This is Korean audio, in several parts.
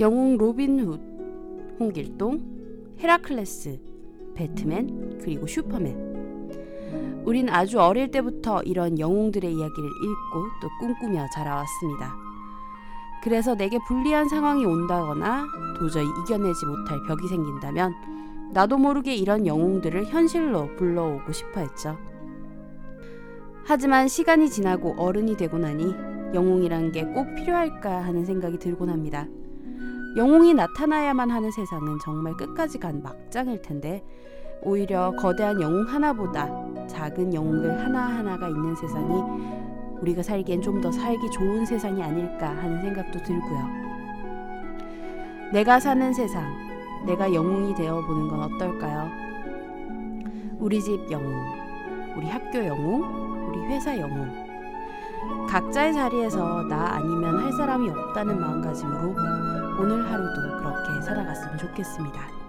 영웅 로빈 훗, 홍길동, 헤라클레스, 배트맨, 그리고 슈퍼맨. 우린 아주 어릴 때부터 이런 영웅들의 이야기를 읽고 또 꿈꾸며 자라왔습니다. 그래서 내게 불리한 상황이 온다거나 도저히 이겨내지 못할 벽이 생긴다면 나도 모르게 이런 영웅들을 현실로 불러오고 싶어 했죠. 하지만 시간이 지나고 어른이 되고 나니 영웅이란 게 꼭 필요할까 하는 생각이 들곤 합니다. 영웅이 나타나야만 하는 세상은 정말 끝까지 간 막장일 텐데 오히려 거대한 영웅 하나보다 작은 영웅들 하나하나가 있는 세상이 우리가 살기엔 좀 더 살기 좋은 세상이 아닐까 하는 생각도 들고요. 내가 사는 세상, 내가 영웅이 되어 보는 건 어떨까요? 우리 집 영웅, 우리 학교 영웅, 우리 회사 영웅. 각자의 자리에서 나 아니면 할 사람이 없다는 마음가짐으로 오늘 하루도 그렇게 살아갔으면 좋겠습니다.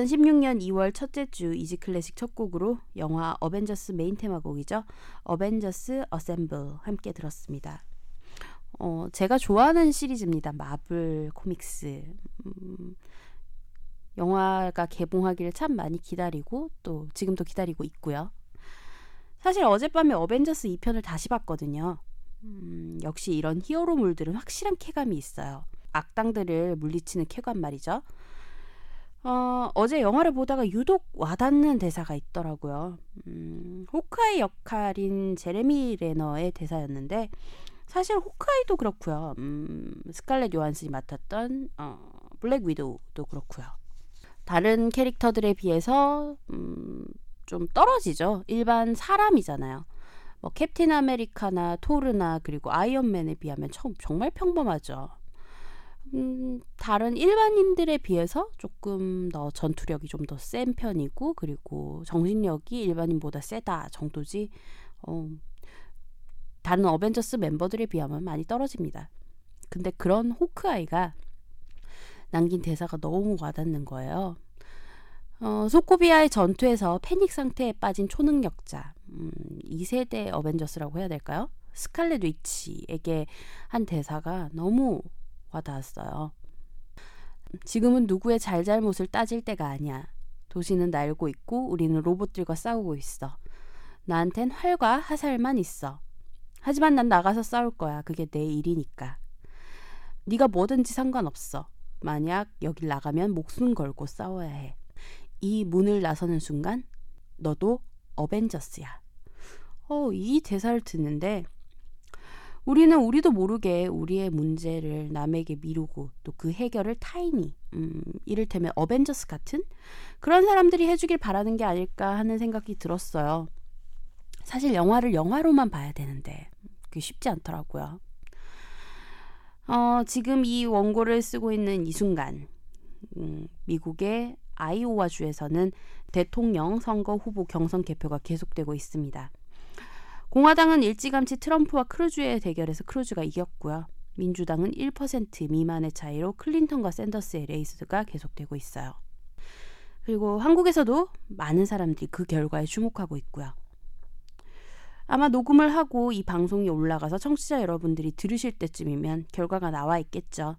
2016년 2월 첫째 주 이지 클래식 첫 곡으로 영화 어벤져스 메인 테마곡이죠. 어벤져스 어셈블 함께 들었습니다. 어, 제가 좋아하는 시리즈입니다. 마블 코믹스. 음, 영화가 개봉하기를 참 많이 기다리고 또 지금도 기다리고 있고요. 사실 어젯밤에 어벤져스 2편을 다시 봤거든요. 음, 역시 이런 히어로물들은 확실한 쾌감이 있어요. 악당들을 물리치는 쾌감 말이죠. 어, 어제 영화를 보다가 유독 와닿는 대사가 있더라고요. 음, 호크아이 역할인 제레미 레너의 대사였는데 사실 호크아이도 그렇고요. 음, 스칼렛 요한슨이 맡았던 어, 블랙 위도우도 그렇고요. 다른 캐릭터들에 비해서 음, 좀 떨어지죠. 일반 사람이잖아요. 뭐 캡틴 아메리카나 토르나 그리고 아이언맨에 비하면 정말 평범하죠. 음, 다른 일반인들에 비해서 조금 더 전투력이 좀 더 센 편이고 그리고 정신력이 일반인보다 세다 정도지 어, 다른 어벤져스 멤버들에 비하면 많이 떨어집니다. 근데 그런 호크아이가 남긴 대사가 너무 와닿는 거예요. 어, 소코비아의 전투에서 패닉 상태에 빠진 초능력자, 음, 2세대 어벤져스라고 해야 될까요? 스칼렛 위치에게 한 대사가 너무 와닿았어요. 지금은 누구의 잘잘못을 따질 때가 아니야. 도시는 날고 있고 우리는 로봇들과 싸우고 있어. 나한텐 활과 화살만 있어. 하지만 난 나가서 싸울 거야. 그게 내 일이니까. 네가 뭐든지 상관없어. 만약 여길 나가면 목숨 걸고 싸워야 해. 이 문을 나서는 순간 너도 어벤져스야. 어, 이 대사를 듣는데 우리는 우리도 모르게 우리의 문제를 남에게 미루고 또 그 해결을 타인이 음, 이를테면 어벤져스 같은 그런 사람들이 해주길 바라는 게 아닐까 하는 생각이 들었어요. 사실 영화를 영화로만 봐야 되는데 그게 쉽지 않더라고요. 어, 지금 이 원고를 쓰고 있는 이 순간 음, 미국의 아이오와 주에서는 대통령 선거 후보 경선 개표가 계속되고 있습니다. 공화당은 일찌감치 트럼프와 크루즈의 대결에서 크루즈가 이겼고요. 민주당은 1% 미만의 차이로 클린턴과 샌더스의 레이스가 계속되고 있어요. 그리고 한국에서도 많은 사람들이 그 결과에 주목하고 있고요. 아마 녹음을 하고 이 방송이 올라가서 청취자 여러분들이 들으실 때쯤이면 결과가 나와 있겠죠.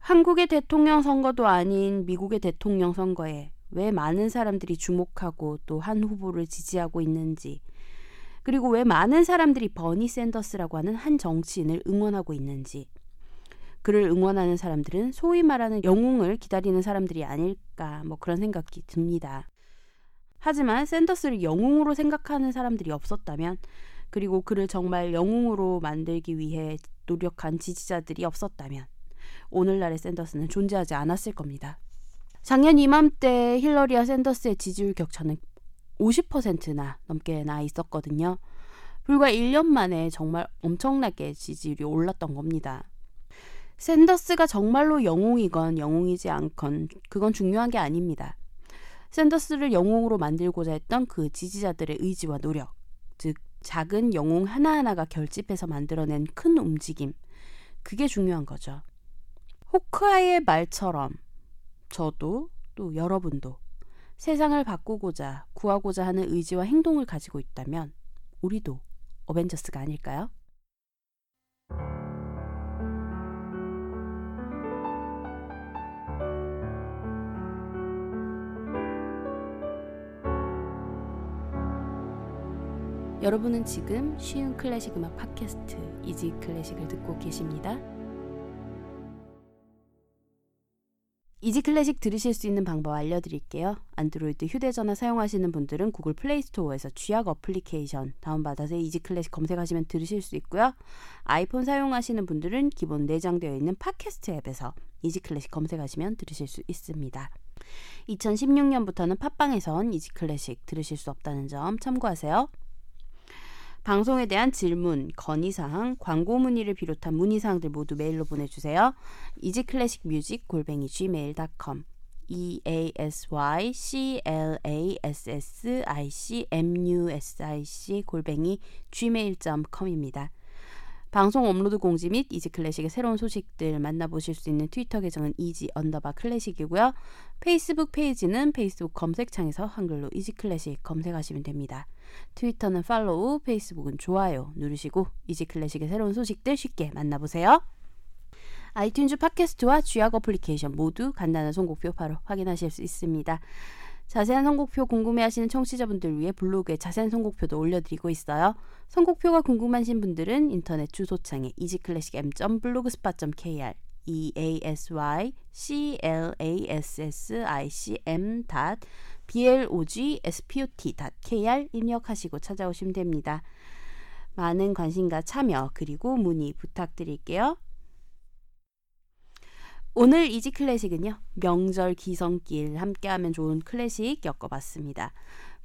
한국의 대통령 선거도 아닌 미국의 대통령 선거에 왜 많은 사람들이 주목하고 또 한 후보를 지지하고 있는지 그리고 왜 많은 사람들이 버니 샌더스라고 하는 한 정치인을 응원하고 있는지 그를 응원하는 사람들은 소위 말하는 영웅을 기다리는 사람들이 아닐까 뭐 그런 생각이 듭니다. 하지만 샌더스를 영웅으로 생각하는 사람들이 없었다면 그리고 그를 정말 영웅으로 만들기 위해 노력한 지지자들이 없었다면 오늘날의 샌더스는 존재하지 않았을 겁니다. 작년 이맘때 힐러리와 샌더스의 지지율 격차는 50%나 넘게 나 있었거든요. 불과 1년 만에 정말 엄청나게 지지율이 올랐던 겁니다. 샌더스가 정말로 영웅이건 영웅이지 않건 그건 중요한 게 아닙니다. 샌더스를 영웅으로 만들고자 했던 그 지지자들의 의지와 노력, 즉 작은 영웅 하나하나가 결집해서 만들어낸 큰 움직임, 그게 중요한 거죠. 호크아이의 말처럼 저도 또 여러분도 세상을 바꾸고자 구하고자 하는 의지와 행동을 가지고 있다면 우리도 어벤져스가 아닐까요? 여러분은 지금 쉬운 클래식 음악 팟캐스트 이지 클래식을 듣고 계십니다. 이지 클래식 들으실 수 있는 방법 알려드릴게요. 안드로이드 휴대전화 사용하시는 분들은 구글 플레이 스토어에서 쥐약 어플리케이션 다운받아서 이지 클래식 검색하시면 들으실 수 있고요. 아이폰 사용하시는 분들은 기본 내장되어 있는 팟캐스트 앱에서 이지 클래식 검색하시면 들으실 수 있습니다. 2016년부터는 팟빵에선 이지 클래식 들으실 수 없다는 점 참고하세요. 방송에 대한 질문, 건의사항, 광고 문의를 비롯한 문의사항들 모두 메일로 보내주세요. easyclassicmusic 골뱅이 gmail.com e a s y c l a s s i c m u s i c 골뱅이 gmail.com입니다. 방송 업로드 공지 및 이지 클래식의 새로운 소식들 만나보실 수 있는 트위터 계정은 easy 언더바 classic이고요. 페이스북 페이지는 페이스북 검색창에서 한글로 이지 클래식 검색하시면 됩니다. 트위터는 팔로우, 페이스북은 좋아요 누르시고 Easy Classic의 새로운 소식들 쉽게 만나보세요. 아이튠즈 팟캐스트와 쥐약 어플리케이션 모두 간단한 선곡표 바로 확인하실 수 있습니다. 자세한 선곡표 궁금해하시는 청취자분들 위해 블로그에 자세한 선곡표도 올려드리고 있어요. 선곡표가 궁금하신 분들은 인터넷 주소창에 easyclassicm.blogspot.kr e a s y c l a s s i c m b l o g s p o t k r 입력하시고 찾아오시면 됩니다. 많은 관심과 참여 그리고 문의 부탁드릴게요. 오늘 이지 클래식은요. 명절 기성길 함께하면 좋은 클래식 엮어봤습니다.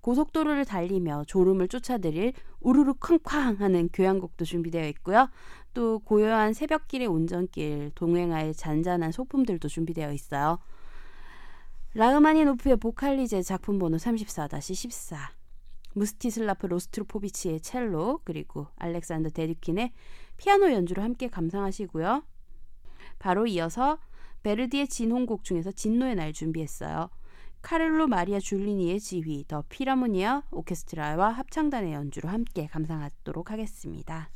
고속도로를 달리며 졸음을 쫓아들일 우르르 쾅쾅 하는 교향곡도 준비되어 있고요. 또 고요한 새벽길의 운전길 동행할 잔잔한 소품들도 준비되어 있어요. 라흐마니노프의 보칼리제 작품 번호 34-14 므스티슬라프 로스트로포비치의 첼로 그리고 알렉산더 데드킨의 피아노 연주를 함께 감상하시고요. 바로 이어서 베르디의 진혼곡 중에서 진노의 날 준비했어요. 카를로 마리아 줄리니의 지휘, The Philharmonia Orchestra와 합창단의 연주로 함께 감상하도록 하겠습니다.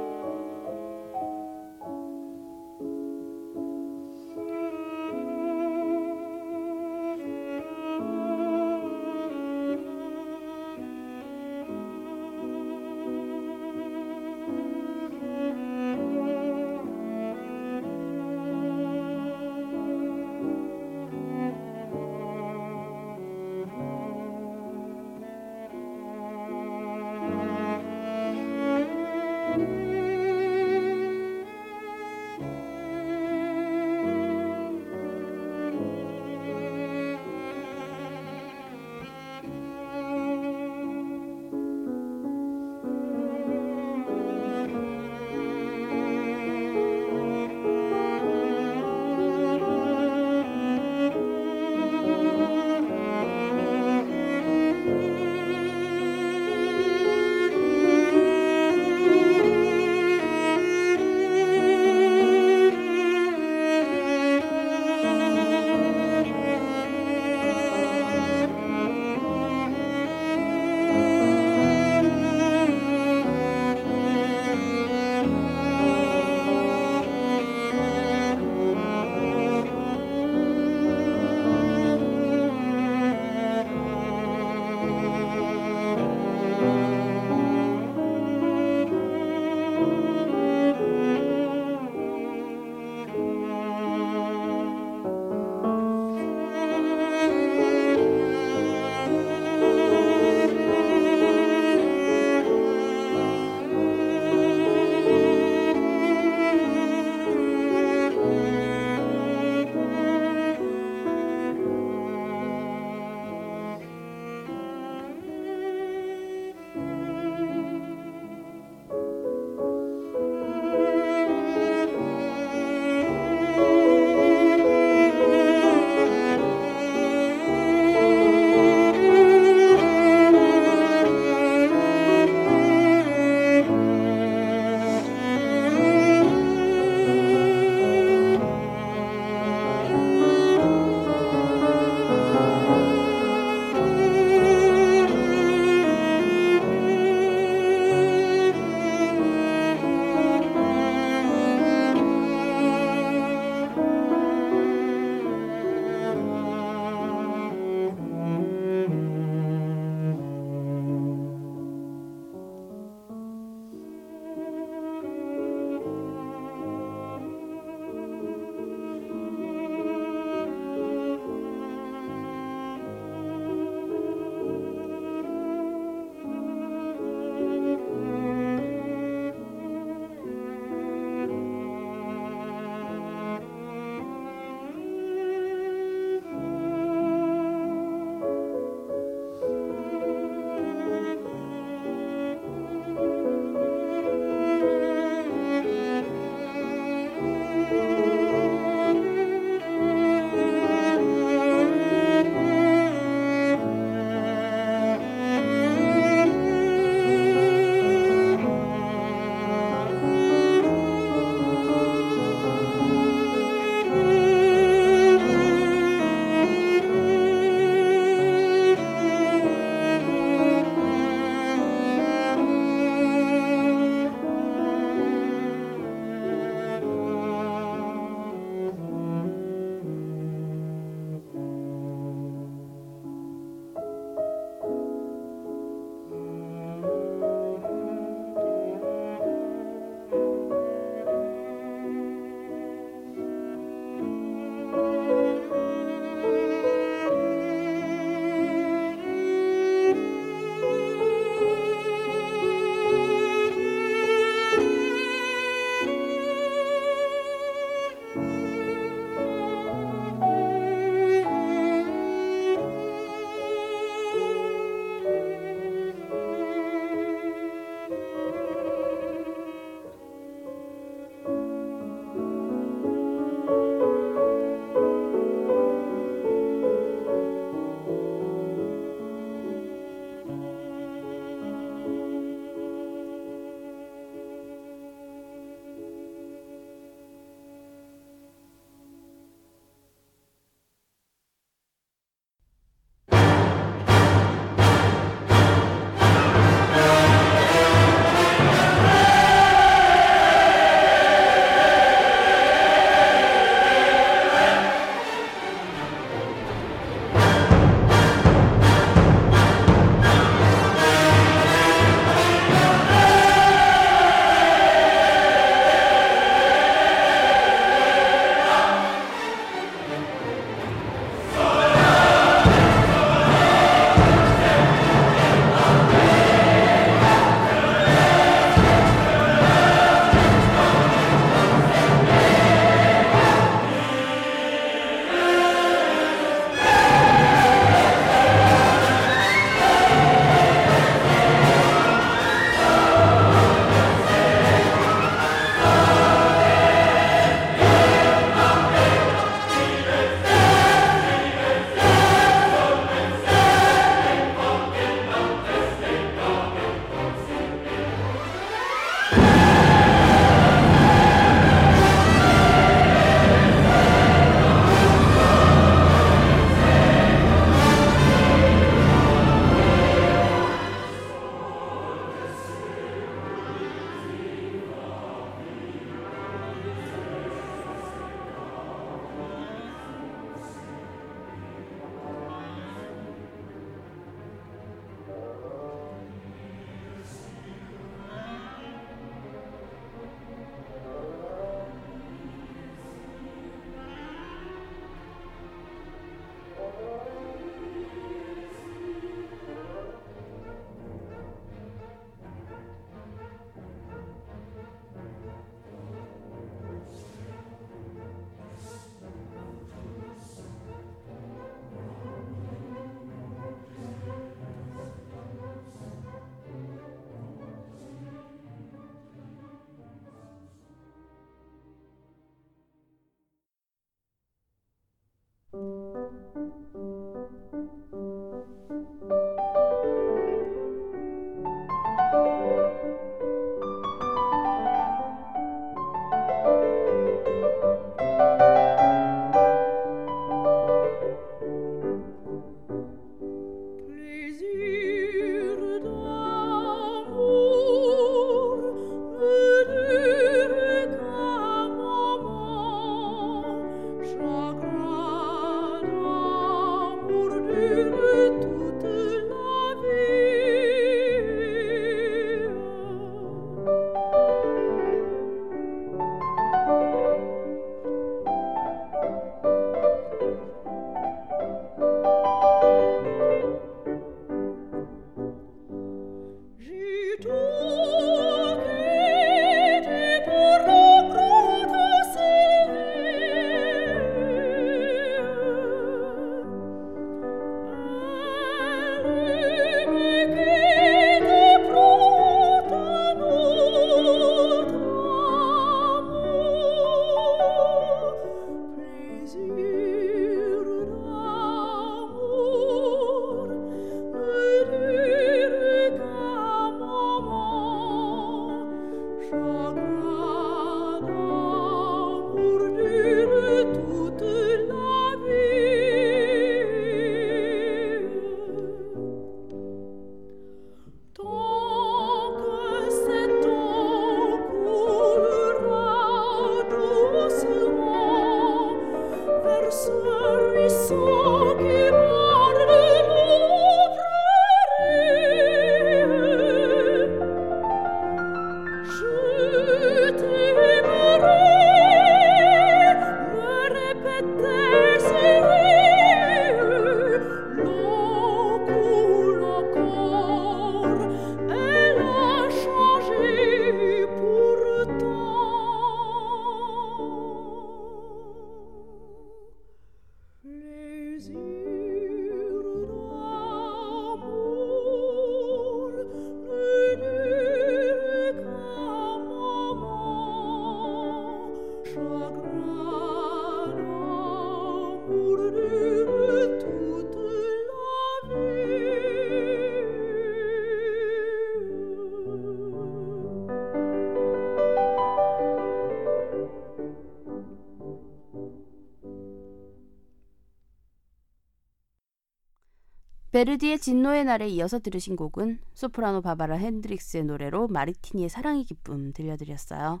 베르디의 진노의 날에 이어서 들으신 곡은 소프라노 바바라 헨드릭스의 노래로 마르티니의 사랑의 기쁨 들려드렸어요.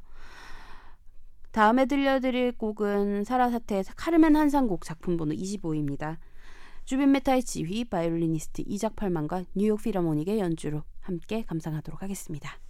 다음에 들려드릴 곡은 사라사테의 카르멘 환상곡 작품 번호 25입니다. 주빈 메타의 지휘, 바이올리니스트 이작 펄만과 뉴욕 필하모닉의 연주로 함께 감상하도록 하겠습니다.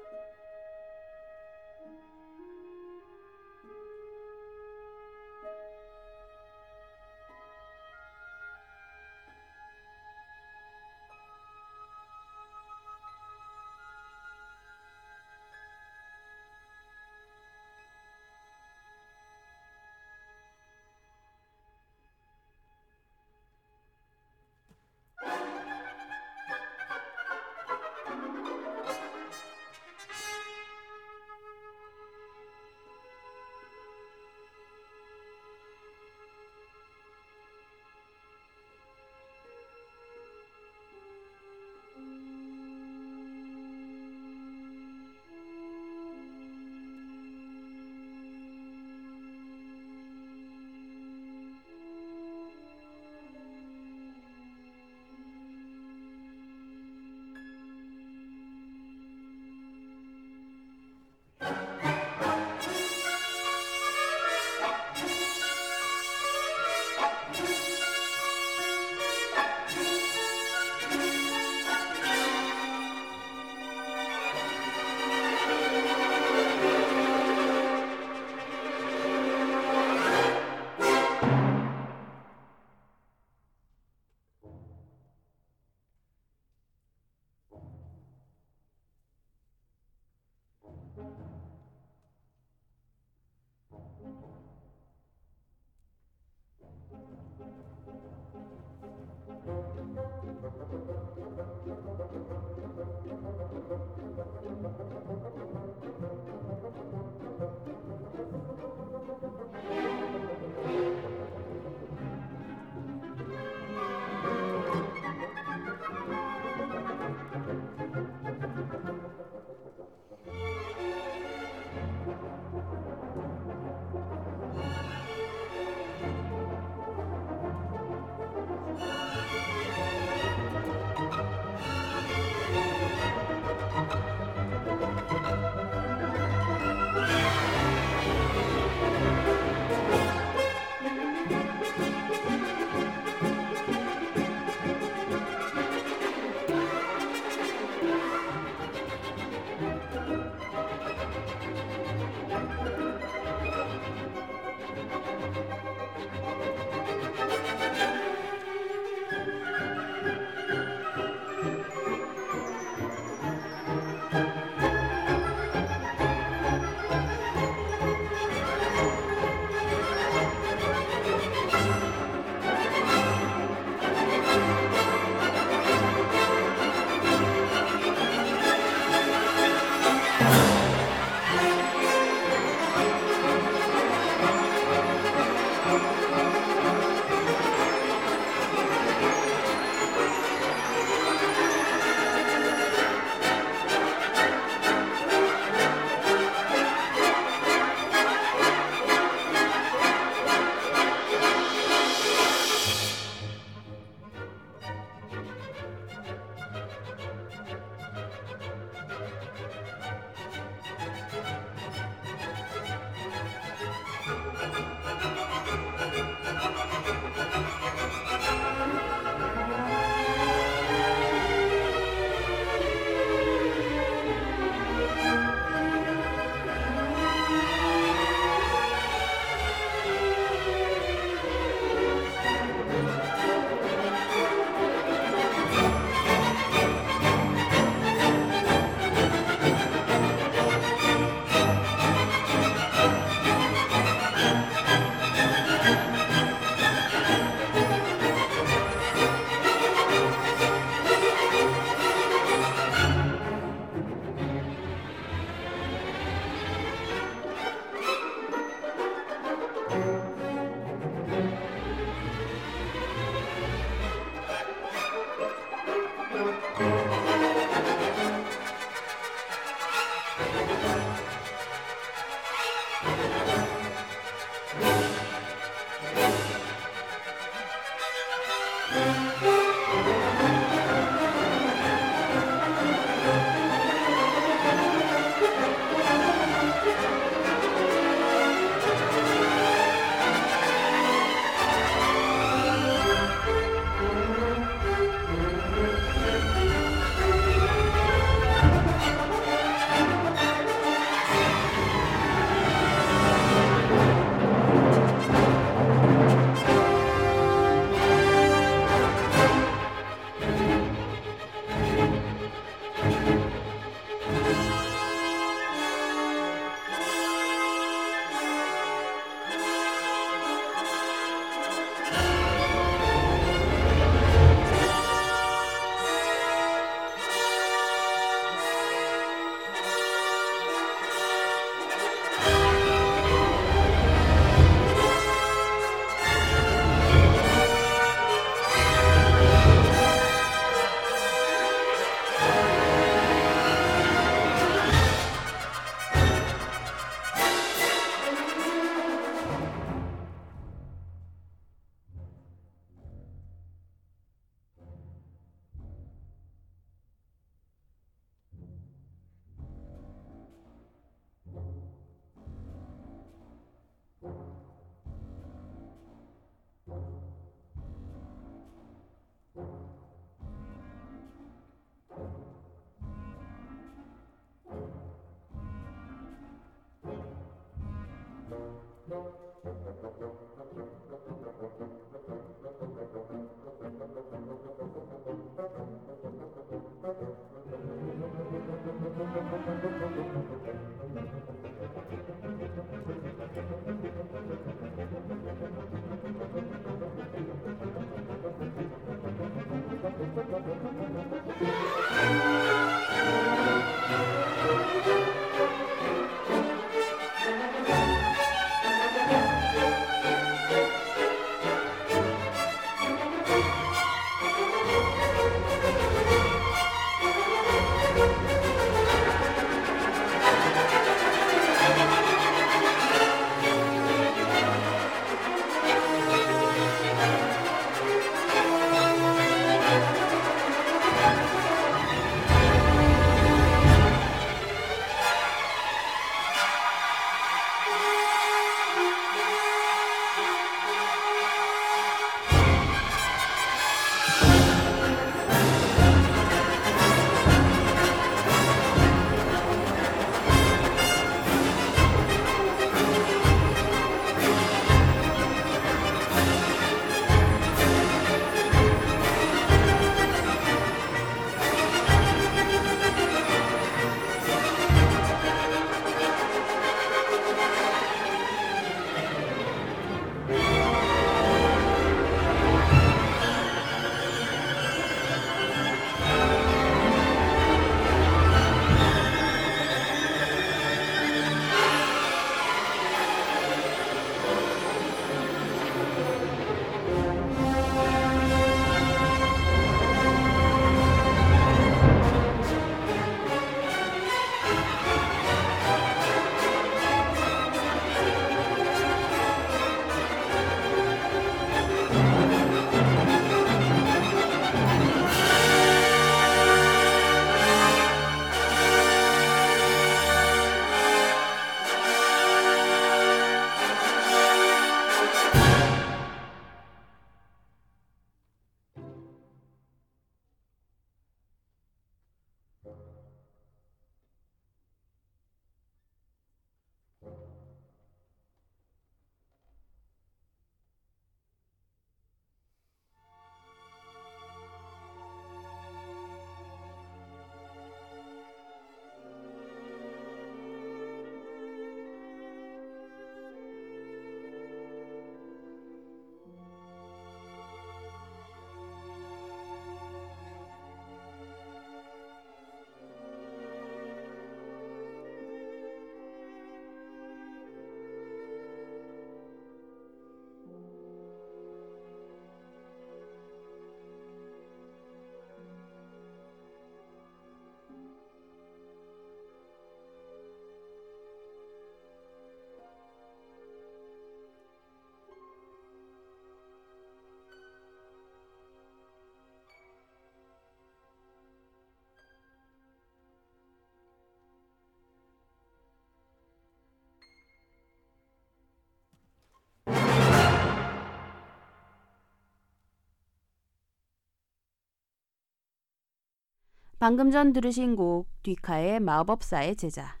방금 전 들으신 곡 뒤카의 마법사의 제자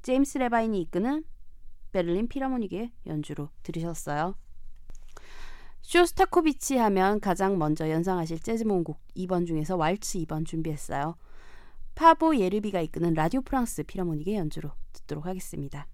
제임스 레바인이 이끄는 베를린 피라모닉의 연주로 들으셨어요. 쇼스타코비치 하면 가장 먼저 연상하실 재즈몽 곡 2번 중에서 왈츠 2번 준비했어요. 파보 예르비가 이끄는 라디오 프랑스 피라모닉의 연주로 듣도록 하겠습니다.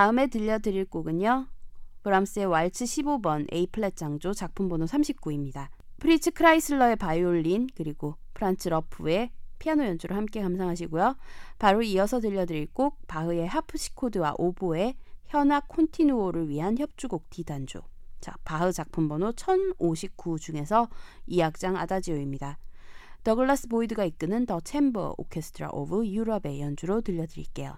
다음에 들려드릴 곡은요. 브람스의 왈츠 15번 A 플랫 장조 작품 번호 39입니다. 프리츠 크라이슬러의 바이올린 그리고 프란츠 루프의 피아노 연주를 함께 감상하시고요. 바로 이어서 들려드릴 곡 바흐의 하프시코드와 오보에 현악 콘티누오를 위한 협주곡 D단조. 자, 바흐 작품 번호 1059 중에서 2악장 아다지오입니다. 더글라스 보이드가 이끄는 The Chamber Orchestra of Europe의 연주로 들려드릴게요.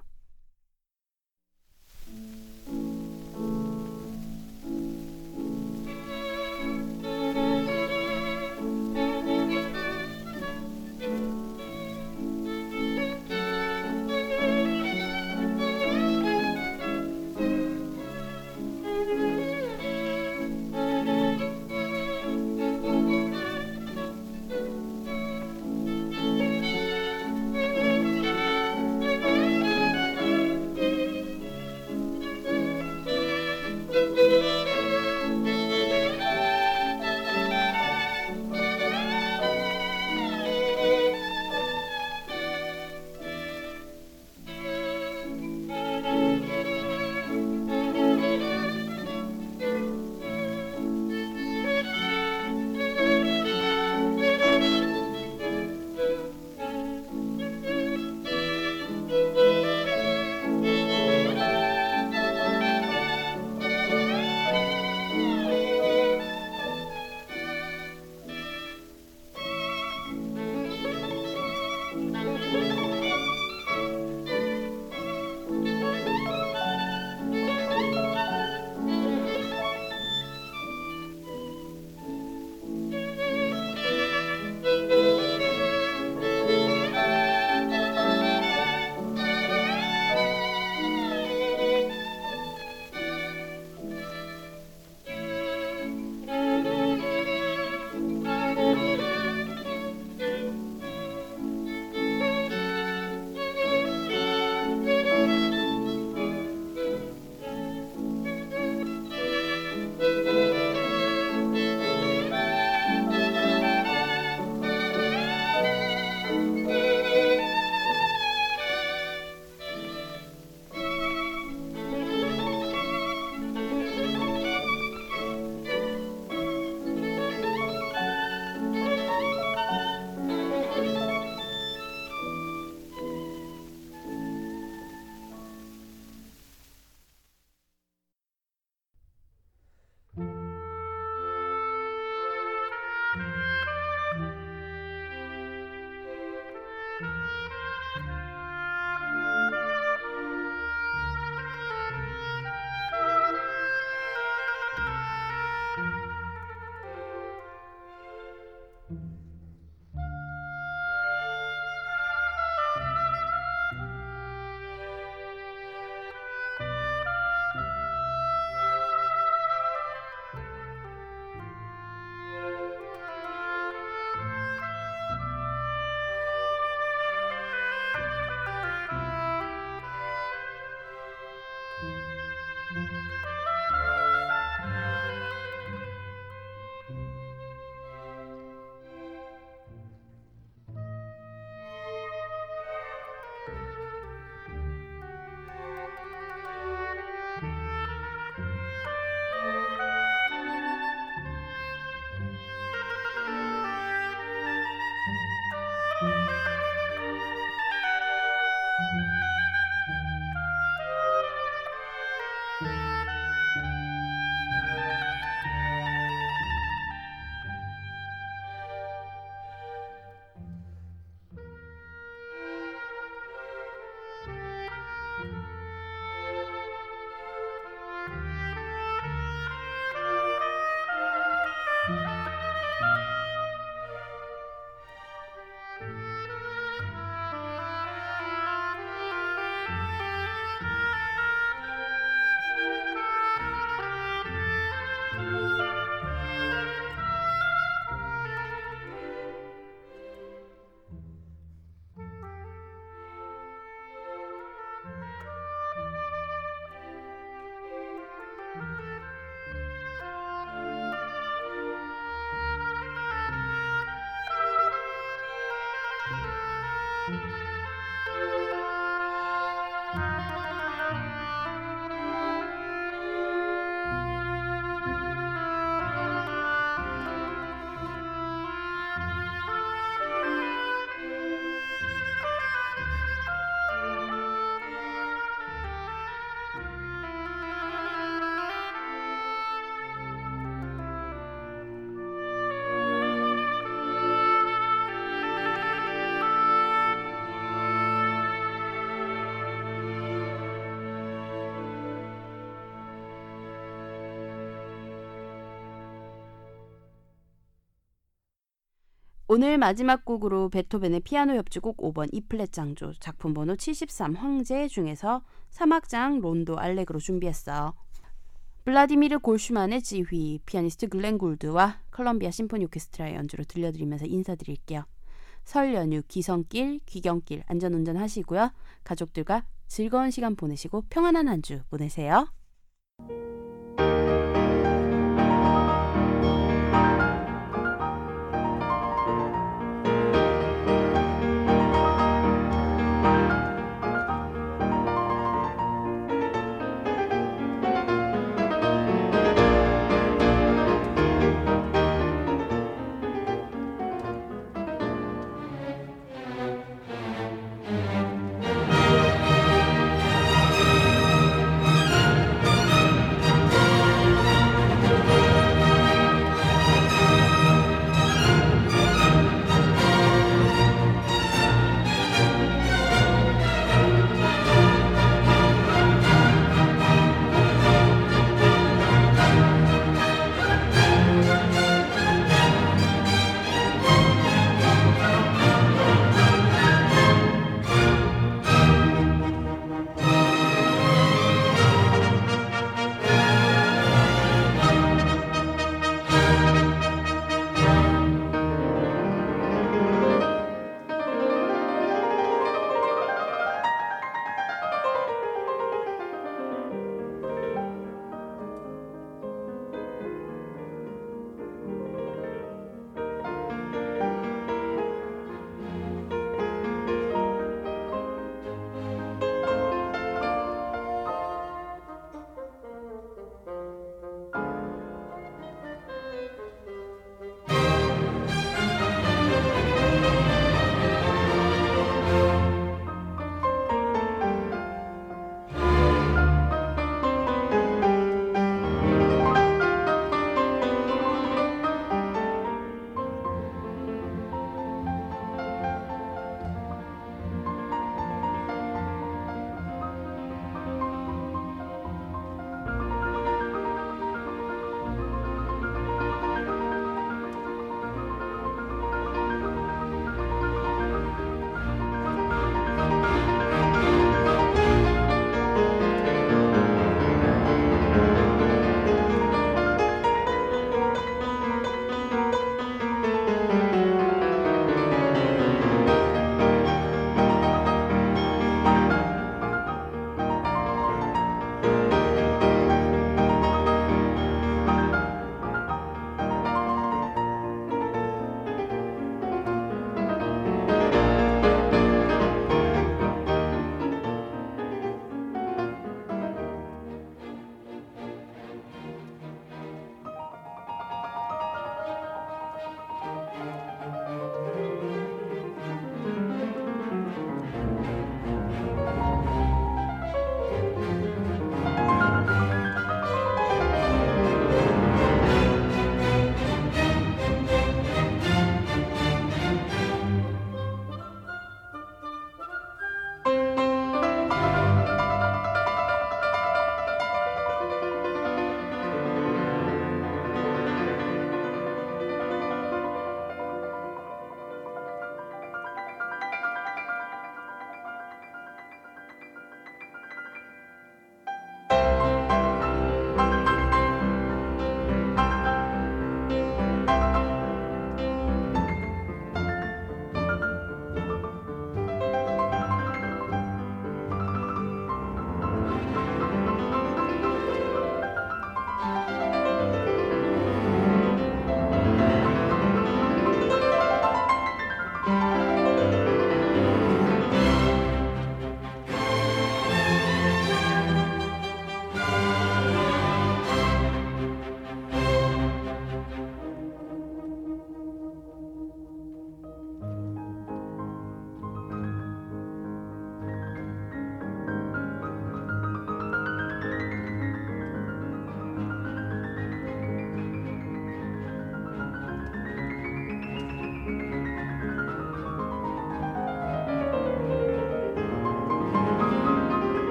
Música 오늘 마지막 곡으로 베토벤의 피아노 협주곡 5번 이플랫 장조 작품 번호 73 황제 중에서 사막장 론도 알렉으로 준비했어. 블라디미르 골슈만의 지휘, 피아니스트 글렌 굴드와 컬럼비아 심포니 오케스트라의 연주로 들려드리면서 인사드릴게요. 설 연휴 기성길, 귀경길 안전운전 하시고요. 가족들과 즐거운 시간 보내시고 평안한 한 주 보내세요.